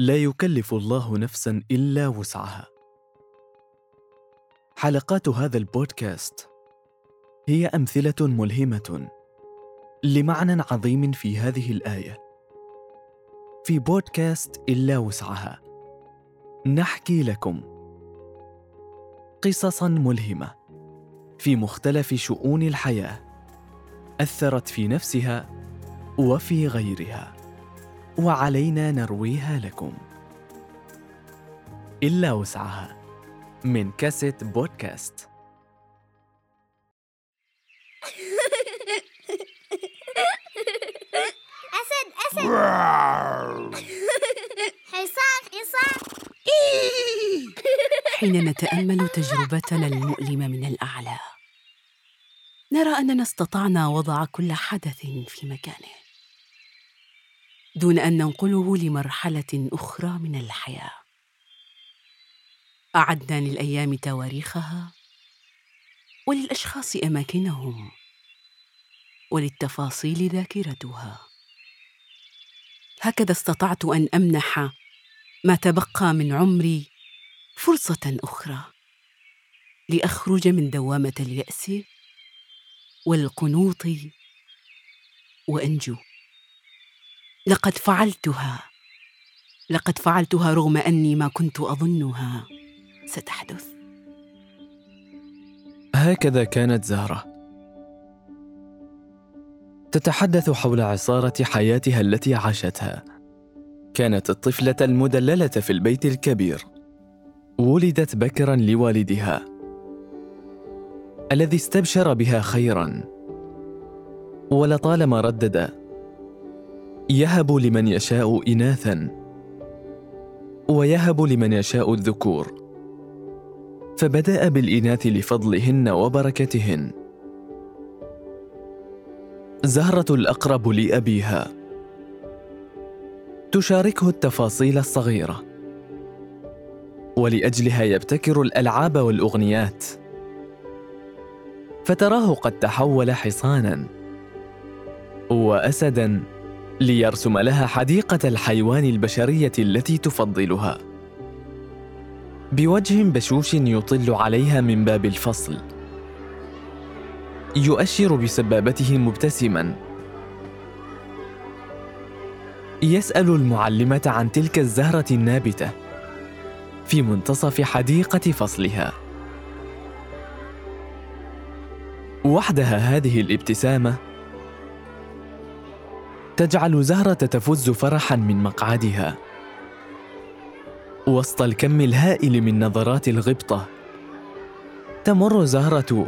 لا يكلف الله نفسا إلا وسعها. حلقات هذا البودكاست هي أمثلة ملهمة لمعنى عظيم في هذه الآية. في بودكاست إلا وسعها نحكي لكم قصصا ملهمة في مختلف شؤون الحياة أثرت في نفسها وفي غيرها. وعلينا نرويها لكم. إلا وسعها من كاسيت بودكاست. أسد أسد. حصان حصان. حين نتأمل تجربتنا المؤلمة من الأعلى نرى أننا استطعنا وضع كل حدث في مكانه. دون أن ننقله لمرحلة أخرى من الحياة. أعدنا للأيام تواريخها وللأشخاص أماكنهم وللتفاصيل ذاكرتها. هكذا استطعت أن أمنح ما تبقى من عمري فرصة أخرى لأخرج من دوامة اليأس والقنوط وأنجو. لقد فعلتها. لقد فعلتها رغم أني ما كنت أظنها. ستحدث. هكذا كانت زهرة. تتحدث حول عصارة حياتها التي عاشتها. كانت الطفلة المدللة في البيت الكبير. ولدت بكرا لوالدها. الذي استبشر بها خيرا. ولطالما ردد يهب لمن يشاء اناثا ويهب لمن يشاء الذكور. فبدأ بالإناث لفضلهن وبركتهن. زهرة الأقرب لأبيها. تشاركه التفاصيل الصغيرة. ولأجلها يبتكر الألعاب والأغنيات. فتراه قد تحول حصانا. واسدا. ليرسم لها حديقة الحيوان البشرية التي تفضلها. بوجه بشوش يطل عليها من باب الفصل. يؤشر بسبابته مبتسما. يسأل المعلمة عن تلك الزهرة النابتة في منتصف حديقة فصلها. وحدها هذه الابتسامة تجعل زهرة تفز فرحا من مقعدها. وسط الكم الهائل من نظرات الغبطة تمر زهرة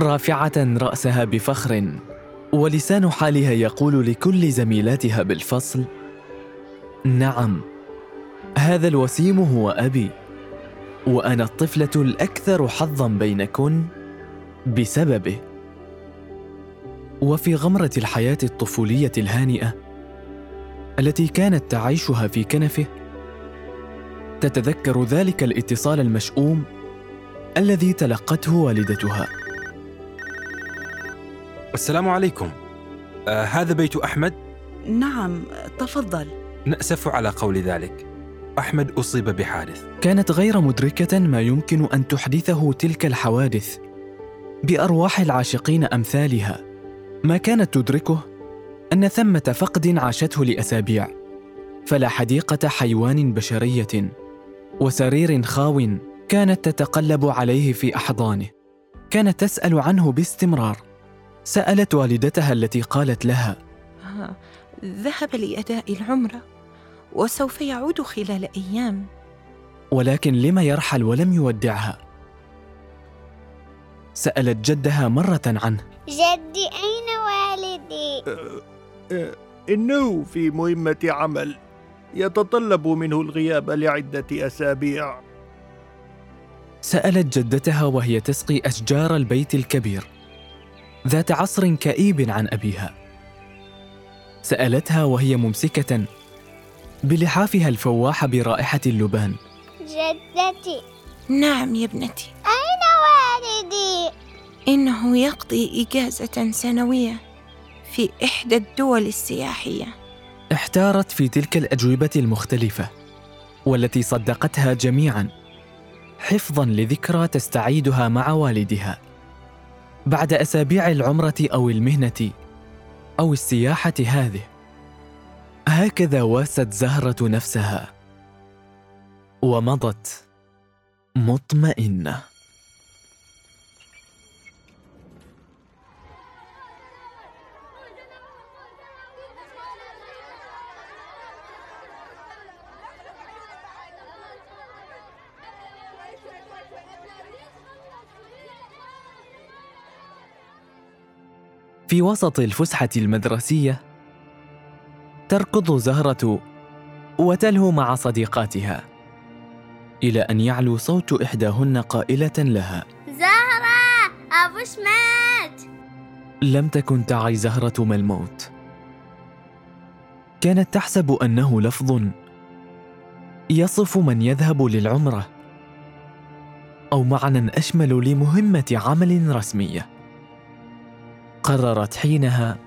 رافعة رأسها بفخر ولسان حالها يقول لكل زميلاتها بالفصل نعم هذا الوسيم هو أبي وأنا الطفلة الأكثر حظا بينكن بسببه. وفي غمرة الحياة الطفولية الهانئة التي كانت تعيشها في كنفه تتذكر ذلك الاتصال المشؤوم الذي تلقته والدتها. السلام عليكم. آه هذا بيت أحمد؟ نعم تفضل. نأسف على قول ذلك. أحمد أصيب بحادث. كانت غير مدركة ما يمكن أن تحدثه تلك الحوادث بأرواح العاشقين أمثالها. ما كانت تدركه أن ثمة فقد عاشته لأسابيع فلا حديقة حيوان بشرية وسرير خاو كانت تتقلب عليه في أحضانه. كانت تسأل عنه باستمرار. سألت والدتها التي قالت لها آه، ذهب لأداء العمرة وسوف يعود خلال أيام. ولكن لم يرحل ولم يودعها. سألت جدها مرة عنه. جدي أين والدي؟ إنه في مهمة عمل. يتطلب منه الغياب لعدة أسابيع. سألت جدتها وهي تسقي أشجار البيت الكبير. ذات عصر كئيب عن أبيها. سألتها وهي ممسكة بلحافها الفواح برائحة اللبان. جدتي. نعم يا ابنتي. أين والدي؟ إنه يقضي إجازة سنوية في إحدى الدول السياحية. احتارت في تلك الأجوبة المختلفة والتي صدقتها جميعا حفظا لذكرى تستعيدها مع والدها. بعد أسابيع العمرة أو المهنة أو السياحة هذه هكذا واست زهرة نفسها ومضت مطمئنة. في وسط الفسحة المدرسية تركض زهرة وتلهو مع صديقاتها إلى أن يعلو صوت إحداهن قائلة لها زهرة أبوش مات لم تكن تعي زهرة ما الموت. كانت تحسب أنه لفظ يصف من يذهب للعمرة أو معنى أشمل لمهمة عمل رسمية. قررت حينها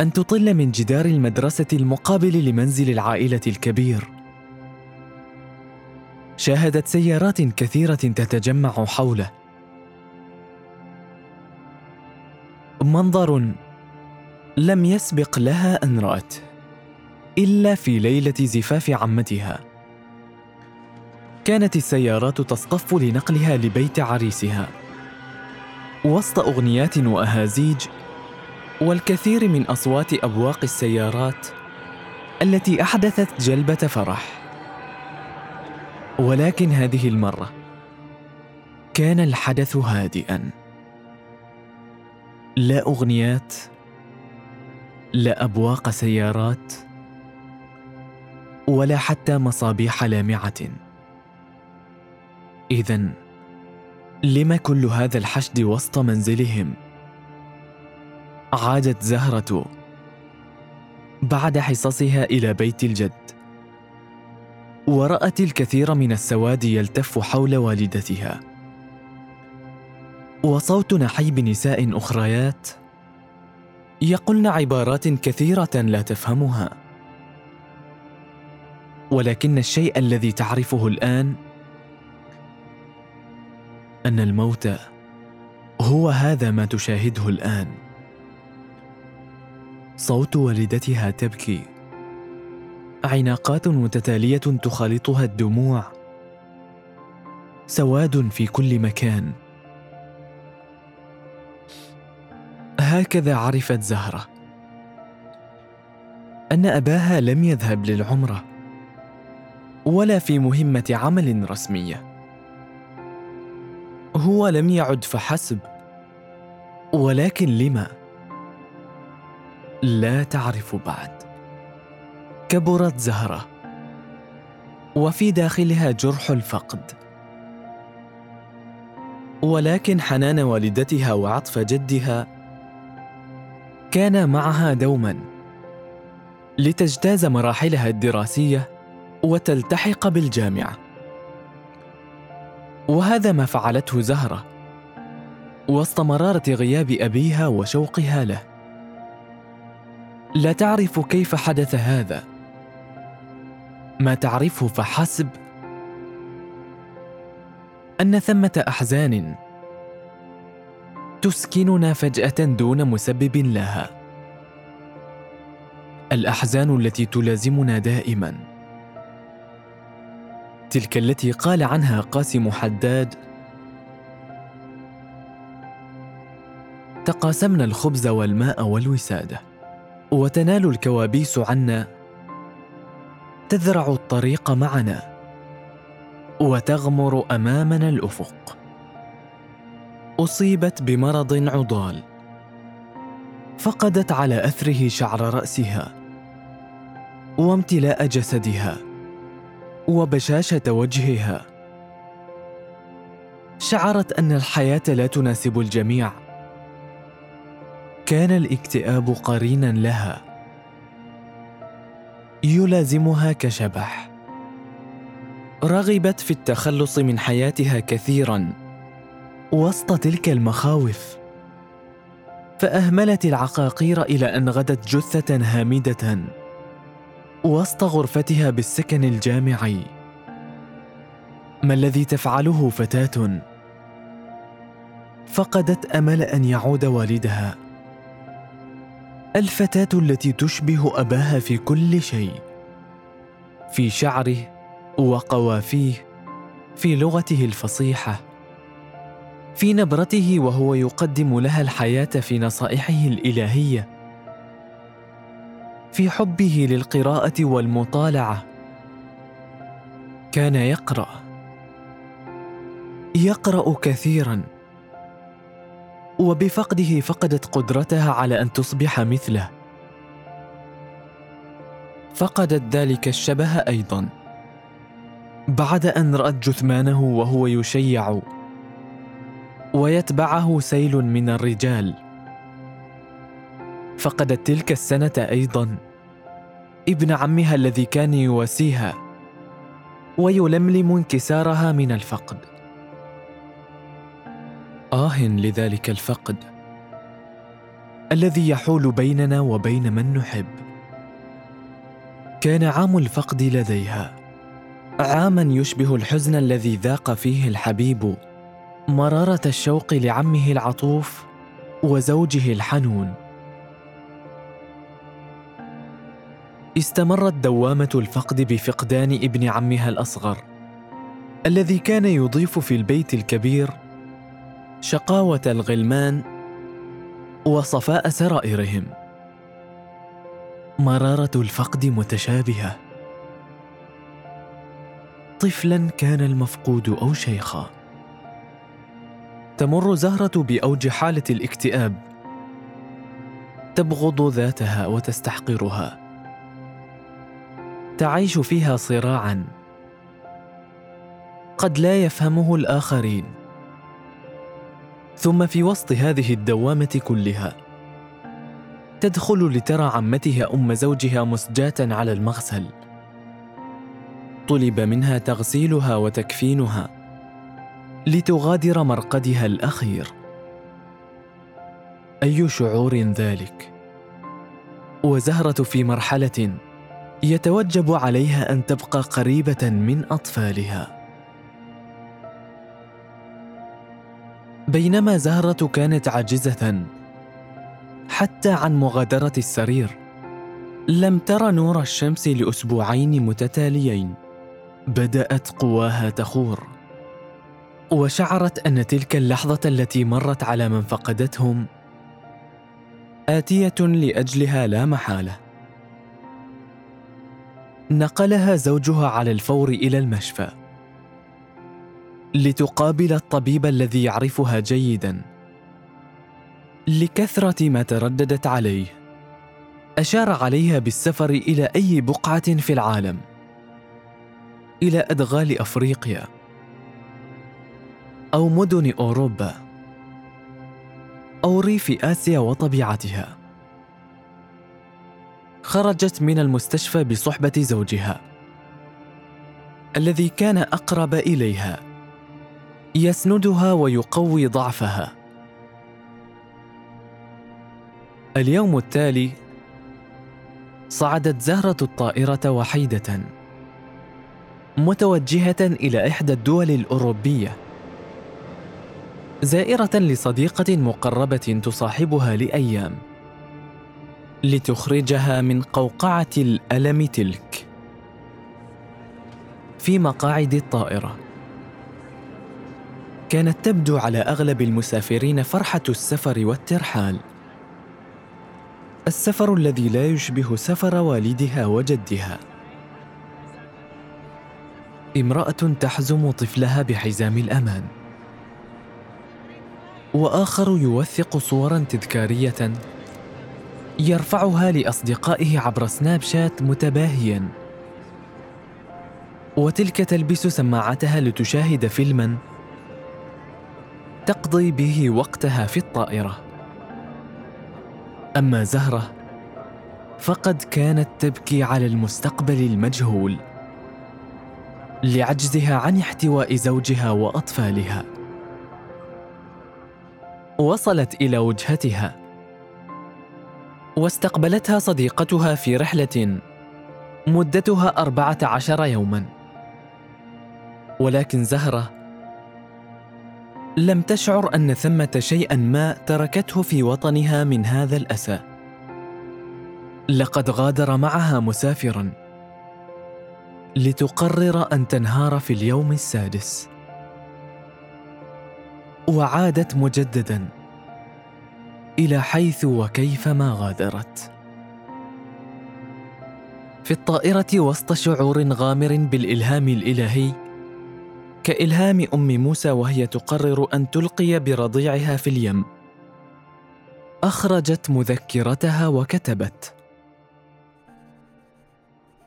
أن تطل من جدار المدرسة المقابل لمنزل العائلة الكبير. شاهدت سيارات كثيرة تتجمع حوله. منظر لم يسبق لها أن راته إلا في ليلة زفاف عمتها. كانت السيارات تصطف لنقلها لبيت عريسها. وسط أغنيات وأهازيج والكثير من أصوات أبواق السيارات التي أحدثت جلبة فرح. ولكن هذه المرة كان الحدث هادئا. لا أغنيات لا أبواق سيارات ولا حتى مصابيح لامعة. اذا لم كل هذا الحشد وسط منزلهم؟ عادت زهرة بعد حصصها إلى بيت الجد ورأت الكثير من السواد يلتف حول والدتها. وصوت نحيب نساء أخريات يقولن عبارات كثيرة لا تفهمها. ولكن الشيء الذي تعرفه الآن أن الموت هو هذا ما تشاهده الآن. صوت والدتها تبكي. عناقات متتالية تخالطها الدموع. سواد في كل مكان. هكذا عرفت زهرة. أن أباها لم يذهب للعمرة ولا في مهمة عمل رسمية. هو لم يعد فحسب. ولكن لما؟ لا تعرف بعد. كبرت زهرة. وفي داخلها جرح الفقد. ولكن حنان والدتها وعطف جدها كان معها دوما. لتجتاز مراحلها الدراسية وتلتحق بالجامعة. وهذا ما فعلته زهرة وسط مرارة غياب أبيها وشوقها له. لا تعرف كيف حدث هذا. ما تعرفه فحسب أن ثمة أحزان تسكننا فجأة دون مسبب لها. الأحزان التي تلازمنا دائما. تلك التي قال عنها قاسم حداد تقاسمنا الخبز والماء والوسادة وتنال الكوابيس عنا تذرع الطريق معنا وتغمر أمامنا الأفق. أصيبت بمرض عضال فقدت على أثره شعر رأسها وامتلاء جسدها. وبشاشة وجهها. شعرت أن الحياة لا تناسب الجميع. كان الاكتئاب قرينا لها. يلازمها كشبح. رغبت في التخلص من حياتها كثيرا. وسط تلك المخاوف. فأهملت العقاقير إلى أن غدت جثة هامدة. وسط غرفتها بالسكن الجامعي. ما الذي تفعله فتاة؟ فقدت أمل أن يعود والدها. الفتاة التي تشبه أباها في كل شيء في شعره وقوافيه في لغته الفصيحة في نبرته وهو يقدم لها الحياة في نصائحه الإلهية. في حبه للقراءة والمطالعة. كان يقرأ. يقرأ كثيرا. وبفقده فقدت قدرتها على أن تصبح مثله. فقدت ذلك الشبه أيضا. بعد أن رأت جثمانه وهو يشيع. ويتبعه سيل من الرجال. فقدت تلك السنة أيضا. ابن عمها الذي كان يواسيها ويلملم انكسارها من الفقد. آه لذلك الفقد الذي يحول بيننا وبين من نحب. كان عام الفقد لديها. عاما يشبه الحزن الذي ذاق فيه الحبيب مرارة الشوق لعمه العطوف وزوجه الحنون. استمرت دوامة الفقد بفقدان ابن عمها الأصغر الذي كان يضيف في البيت الكبير شقاوة الغلمان وصفاء سرائرهم. مرارة الفقد متشابهة. طفلا كان المفقود أو شيخا. تمر زهرة بأوج حالة الاكتئاب. تبغض ذاتها وتستحقرها. تعيش فيها صراعا. قد لا يفهمه الآخرين. ثم في وسط هذه الدوامة كلها تدخل لترى عمتها أم زوجها مسجاة على المغسل. طلب منها تغسيلها وتكفينها لتغادر مرقدها الأخير. أي شعور ذلك؟ وزهرة في مرحلة يتوجب عليها أن تبقى قريبة من أطفالها. بينما زهرة كانت عاجزة حتى عن مغادرة السرير لم تر نور الشمس لأسبوعين متتاليين. بدأت قواها تخور وشعرت أن تلك اللحظة التي مرت على من فقدتهم آتية لأجلها لا محالة. نقلها زوجها على الفور إلى المشفى لتقابل الطبيب الذي يعرفها جيدا. لكثرة ما ترددت عليه أشار عليها بالسفر إلى أي بقعة في العالم. إلى أدغال أفريقيا أو مدن أوروبا أو ريف آسيا وطبيعتها. خرجت من المستشفى بصحبة زوجها الذي كان أقرب إليها يسندها ويقوي ضعفها. اليوم التالي صعدت زهرة الطائرة وحيدة متوجهة إلى إحدى الدول الأوروبية. زائرة لصديقة مقربة تصاحبها لأيام. لتخرجها من قوقعة الألم تلك. في مقاعد الطائرة. كانت تبدو على أغلب المسافرين فرحة السفر والترحال. السفر الذي لا يشبه سفر والدها وجدها. امرأة تحزم طفلها بحزام الأمان. وآخر يوثق صورا تذكارية يرفعها لأصدقائه عبر سناب شات متباهيا. وتلك تلبس سماعتها لتشاهد فيلما تقضي به وقتها في الطائرة. أما زهرة فقد كانت تبكي على المستقبل المجهول لعجزها عن احتواء زوجها وأطفالها. وصلت إلى وجهتها. واستقبلتها صديقتها في رحلة مدتها أربعة عشر يوما. ولكن زهرة لم تشعر أن ثمة شيئا ما تركته في وطنها من هذا الأسى. لقد غادر معها مسافرا لتقرر أن تنهار في اليوم السادس. وعادت مجددا. إلى حيث وكيف ما غادرت. في الطائرة وسط شعور غامر بالإلهام الإلهي كإلهام أم موسى وهي تقرر أن تلقي برضيعها في اليم. أخرجت مذكرتها وكتبت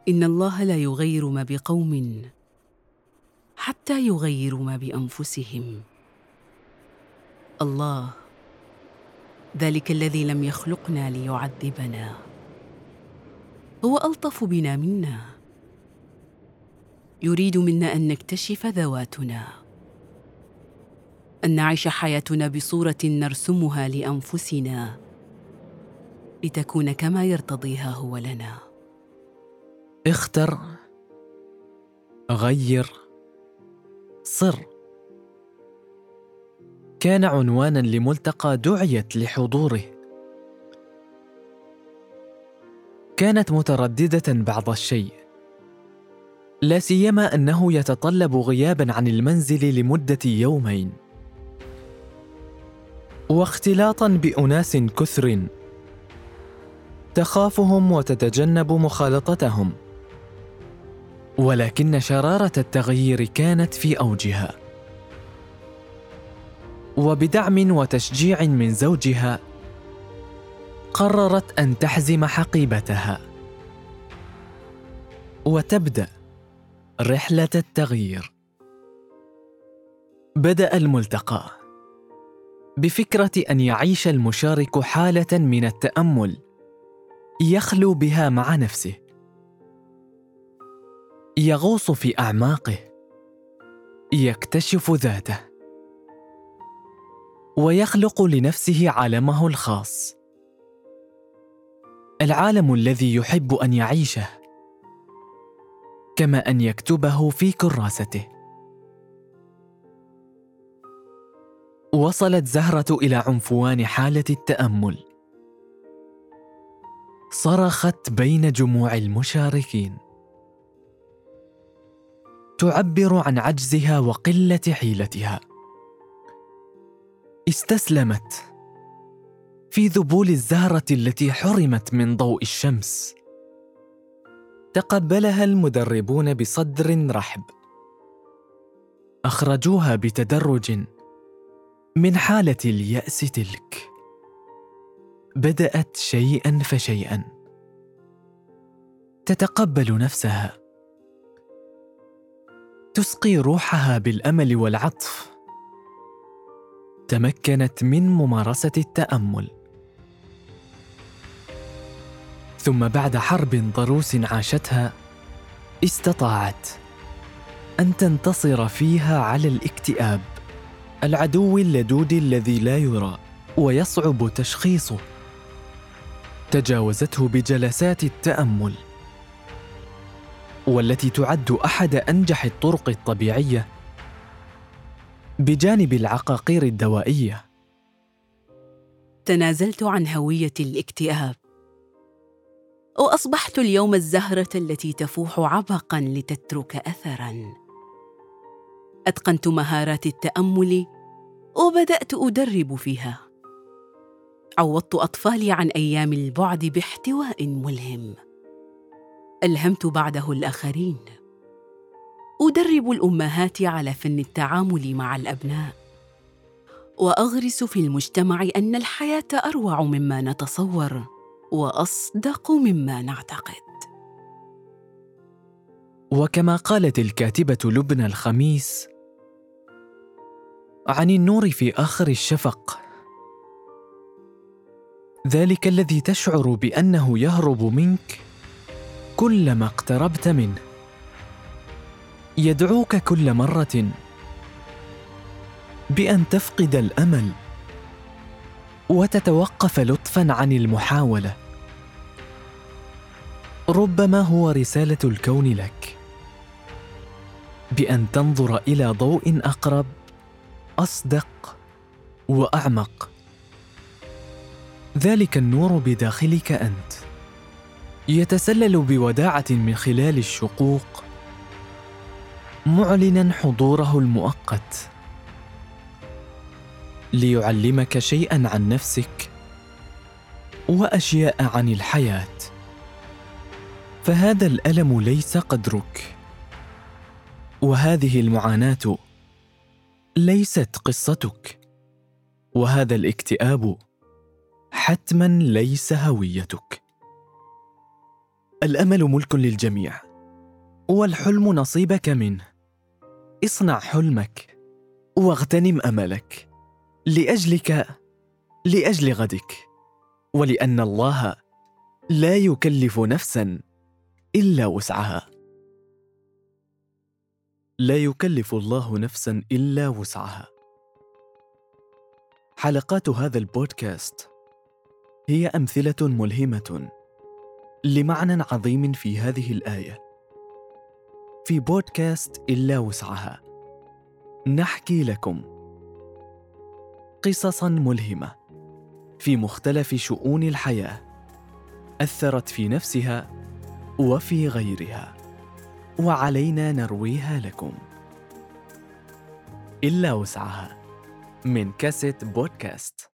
إن الله لا يغير ما بقوم حتى يغيروا ما بأنفسهم. الله ذلك الذي لم يخلقنا ليعذبنا. هو ألطف بنا منا. يريد منا أن نكتشف ذواتنا. أن نعيش حياتنا بصورة نرسمها لأنفسنا. لتكون كما يرتضيها هو لنا. اختر غير صر. كان عنوانا لملتقى دعيت لحضوره. كانت مترددة بعض الشيء. لا سيما أنه يتطلب غيابا عن المنزل لمدة يومين. واختلاطا بأناس كثر. تخافهم وتتجنب مخالطتهم. ولكن شرارة التغيير كانت في أوجها. وبدعم وتشجيع من زوجها قررت أن تحزم حقيبتها. وتبدأ رحلة التغيير. بدأ الملتقى بفكرة أن يعيش المشارك حالة من التأمل يخلو بها مع نفسه. يغوص في أعماقه يكتشف ذاته. ويخلق لنفسه عالمه الخاص. العالم الذي يحب أن يعيشه كما أن يكتبه في كراسته. وصلت زهرة إلى عنفوان حالة التأمل. صرخت بين جموع المشاركين. تعبر عن عجزها وقلة حيلتها. استسلمت في ذبول الزهرة التي حرمت من ضوء الشمس. تقبلها المدربون بصدر رحب. أخرجوها بتدرج من حالة اليأس تلك. بدأت شيئا فشيئا. تتقبل نفسها. تسقي روحها بالأمل والعطف. تمكنت من ممارسة التأمل. ثم بعد حرب ضروس عاشتها استطاعت أن تنتصر فيها على الاكتئاب. العدو اللدود الذي لا يرى ويصعب تشخيصه. تجاوزته بجلسات التأمل والتي تعد أحد أنجح الطرق الطبيعية. بجانب العقاقير الدوائية. تنازلت عن هوية الاكتئاب. وأصبحت اليوم الزهرة التي تفوح عبقا لتترك اثرا. أتقنت مهارات التأمل وبدأت أدرب فيها. عوضت أطفالي عن أيام البعد باحتواء ملهم. ألهمت بعده الآخرين. أدرب الأمهات على فن التعامل مع الأبناء. وأغرس في المجتمع أن الحياة أروع مما نتصور وأصدق مما نعتقد. وكما قالت الكاتبة لبنى الخميس عن النور في آخر الشفق. ذلك الذي تشعر بأنه يهرب منك كلما اقتربت منه. يدعوك كل مرة بأن تفقد الأمل وتتوقف لطفا عن المحاولة. ربما هو رسالة الكون لك بأن تنظر إلى ضوء أقرب أصدق وأعمق. ذلك النور بداخلك أنت. يتسلل بوداعة من خلال الشقوق معلنا حضوره المؤقت. ليعلمك شيئا عن نفسك وأشياء عن الحياة. فهذا الألم ليس قدرك. وهذه المعاناة ليست قصتك. وهذا الاكتئاب حتما ليس هويتك. الأمل ملك للجميع والحلم نصيبك منه. اصنع حلمك واغتنم أملك لأجلك لأجل غدك ولأن الله لا يكلف نفسا إلا وسعها. لا يكلف الله نفسا إلا وسعها. حلقات هذا البودكاست هي أمثلة ملهمة لمعنى عظيم في هذه الآية. في بودكاست إلا وسعها. نحكي لكم قصصا ملهمة في مختلف شؤون الحياة أثرت في نفسها وفي غيرها وعلينا نرويها لكم. إلا وسعها من كاسيت بودكاست.